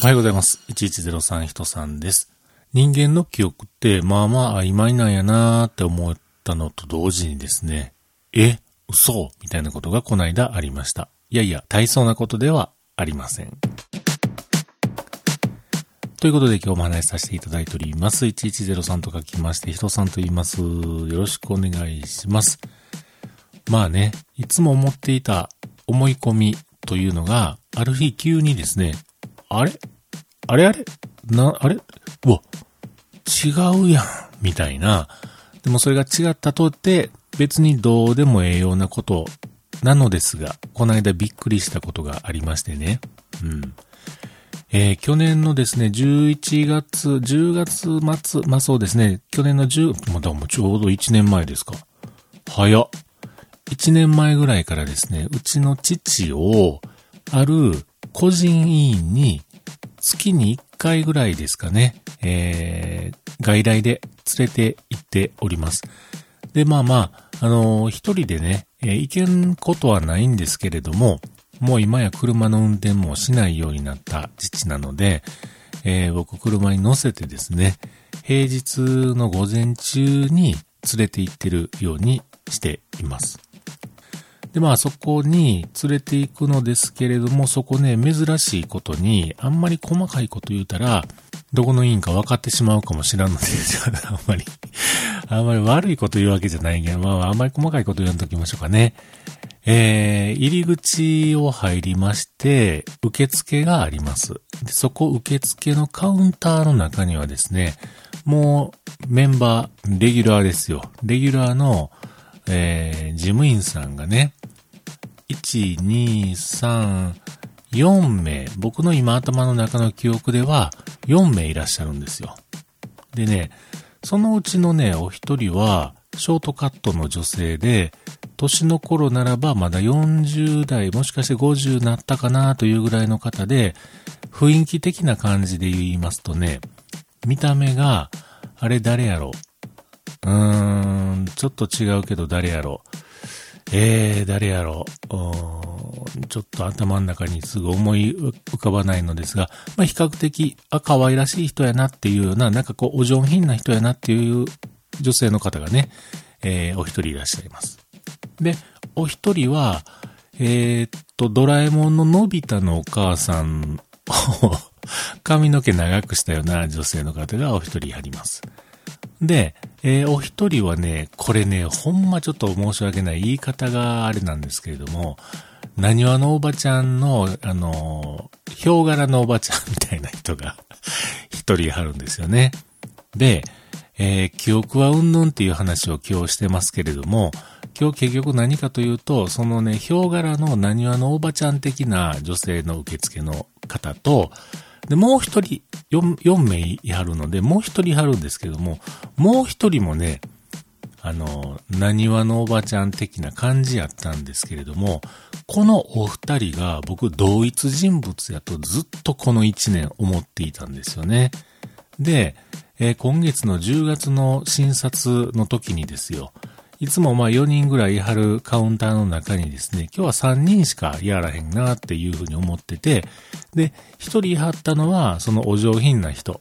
おはようございます。1103人さんです。人間の記憶って、まあまあ曖昧なんやなーって思ったのと同時にですね、え嘘？みたいなことがこないだありました。いやいや、大層なことではありません。ということで今日も話しさせていただいております。1103と書きまして、人さんと言います。よろしくお願いします。まあね、いつも思っていた思い込みというのが、ある日急にですね、あれ？あれあれ？な、あれ？うわ、違うやん、みたいな。でもそれが違ったとって、別にどうでもええようなことなのですが、この間びっくりしたことがありましてね。うん。えー去年のですね、11月、10月末、まあそうですね、去年の10、まだもうちょうど1年前ですか。早っ。1年前ぐらいからですね、うちの父を、ある個人委員に、月に1回ぐらいですかね、えー、外来で連れて行っております。で、まあまあ、あのー一人でね、えー行けんことはないんですけれども、もう今や車の運転もしないようになった父なので、えー僕車に乗せてですね、平日の午前中に連れて行ってるようにしています。で、まあそこに連れて行くのですけれども、そこね、珍しいことに、あんまり細かいこと言うたら、どこの委員か分かってしまうかもしらんので、あんまり、あんまり悪いこと言うわけじゃないけど、まああんまり細かいこと言わんときましょうかね。えー、入り口を入りまして、受付があります。でそこ受付のカウンターの中にはですね、もうメンバー、レギュラーですよ。レギュラーの、えー、事務員さんがね、1、2、3、4名、僕の今頭の中の記憶では4名いらっしゃるんですよ。でね、そのうちのね、お一人は、ショートカットの女性で、年の頃ならばまだ40代、もしかして50なったかなというぐらいの方で、雰囲気的な感じで言いますとね、見た目が、あれ誰やろう？ーん、ちょっと違うけど誰やろえー、誰やろうちょっと頭の中にすぐ思い浮かばないのですが、まあ、比較的、あ、可愛らしい人やなっていうような、なんかこう、お上品な人やなっていう女性の方がね、えー、お一人いらっしゃいます。で、お一人は、えーっと、ドラえもんののび太のお母さんを 髪の毛長くしたような女性の方がお一人あります。で、えーお一人はね、これね、ほんまちょっと申し訳ない言い方があれなんですけれども、何話のおばちゃんの、あの、ヒョウ柄のおばちゃんみたいな人が 一人あるんですよね。で、えー記憶はうんぬんっていう話を今日してますけれども、今日結局何かというと、そのね、ヒョウ柄の何話のおばちゃん的な女性の受付の方と、で、もう一人、4, 4名いはるので、もう一人いはるんですけども、もう一人もね、あの、何話のおばちゃん的な感じやったんですけれども、このお二人が僕同一人物やとずっとこの1年思っていたんですよね。で、えー今月の10月の診察の時にですよ、いつもまあ4人ぐらいいはるカウンターの中にですね、今日は3人しかやらへんなっていうふうに思ってて、で、1人いはったのはそのお上品な人。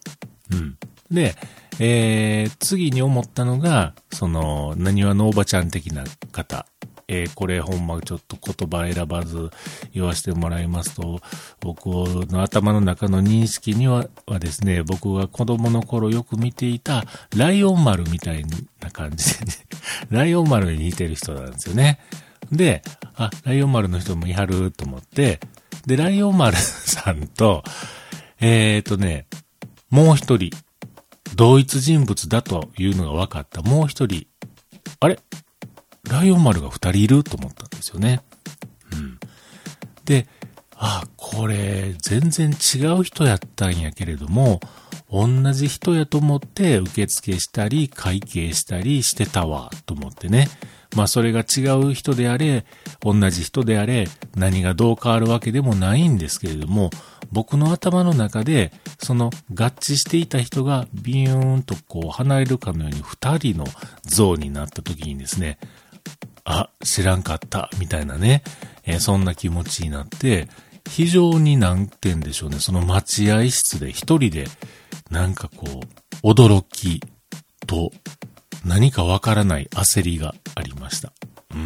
うん。で、えー、次に思ったのが、その、何話のおばちゃん的な方。えーこれほんまちょっと言葉選ばず言わせてもらいますと、僕の頭の中の認識にははですね、僕が子供の頃よく見ていたライオン丸みたいな感じでね、ライオン丸に似てる人なんですよね。で、あ、ライオン丸の人もいはると思って、で、ライオン丸さんと、えーとね、もう一人、同一人物だというのが分かったもう一人、あれ？ライオン丸が二人いると思ったんですよね。うん。で、あ、これ、全然違う人やったんやけれども、同じ人やと思って受付したり、会計したりしてたわ、と思ってね。まあそれが違う人であれ、同じ人であれ、何がどう変わるわけでもないんですけれども、僕の頭の中で、その合致していた人がビューンとこう離れるかのように二人の像になった時にですね、あ、知らんかった、みたいなね、えーそんな気持ちになって、非常に難点でしょうね。その待合室で一人で、なんかこう、驚きと何かわからない焦りがありました。うん。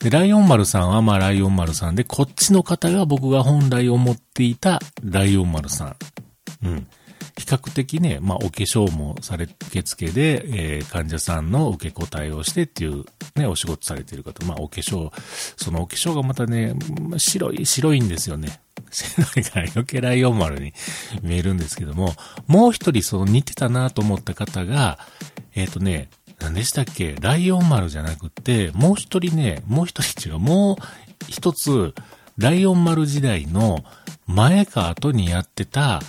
で、ライオン丸さんはまあライオン丸さんで、こっちの方が僕が本来思っていたライオン丸さん。うん。比較的ね、まあ、お化粧もされ、受付で、えー、患者さんの受け答えをしてっていう、ね、お仕事されている方、まあ、お化粧、そのお化粧がまたね、白い、白いんですよね。白いから余計ライオン丸に見えるんですけども、もう一人その似てたなと思った方が、えっ、ー、とね、何でしたっけライオン丸じゃなくて、もう一人ね、もう一人違う、もう一つ、ライオン丸時代の前か後にやってた、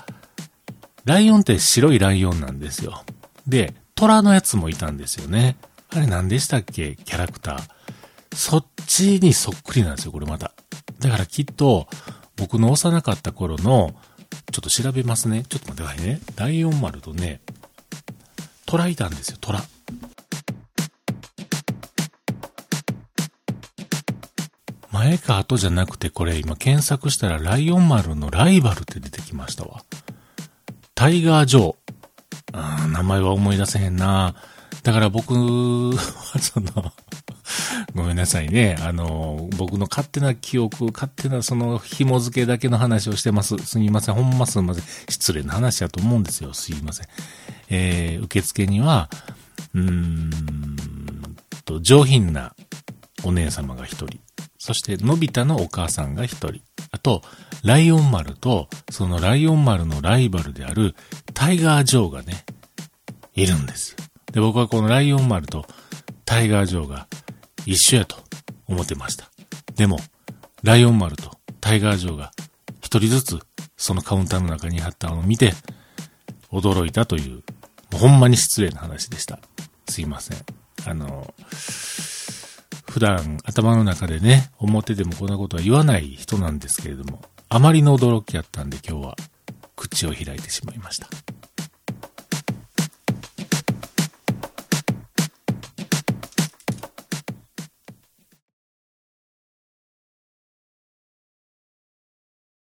ライオンって白いライオンなんですよ。で、虎のやつもいたんですよね。あれ何でしたっけ？キャラクター。そっちにそっくりなんですよ、これまた。だからきっと、僕の幼かった頃の、ちょっと調べますね。ちょっと待ってくださいね。ライオン丸とね、虎いたんですよ、虎。前か後じゃなくて、これ今検索したらライオン丸のライバルって出てきましたわ。タイガー・ジョー。名前は思い出せへんな。だから僕は、そのごめんなさいね。あの、僕の勝手な記憶、勝手なその紐付けだけの話をしてます。すみません。ほんますみません。失礼な話だと思うんですよ。すいません。えー、受付には、うーんと、上品なお姉様が一人。そして、のび太のお母さんが一人。あと、ライオン丸と、そのライオン丸のライバルであるタイガー・ジョーがね、いるんです。で、僕はこのライオン丸とタイガー・ジョーが一緒やと思ってました。でも、ライオン丸とタイガー・ジョーが一人ずつそのカウンターの中にあったのを見て、驚いたという、もうほんまに失礼な話でした。すいません。あの、普段頭の中でね、思っててもこんなことは言わない人なんですけれども、あまりの驚きやったんで今日は口を開いてしまいました。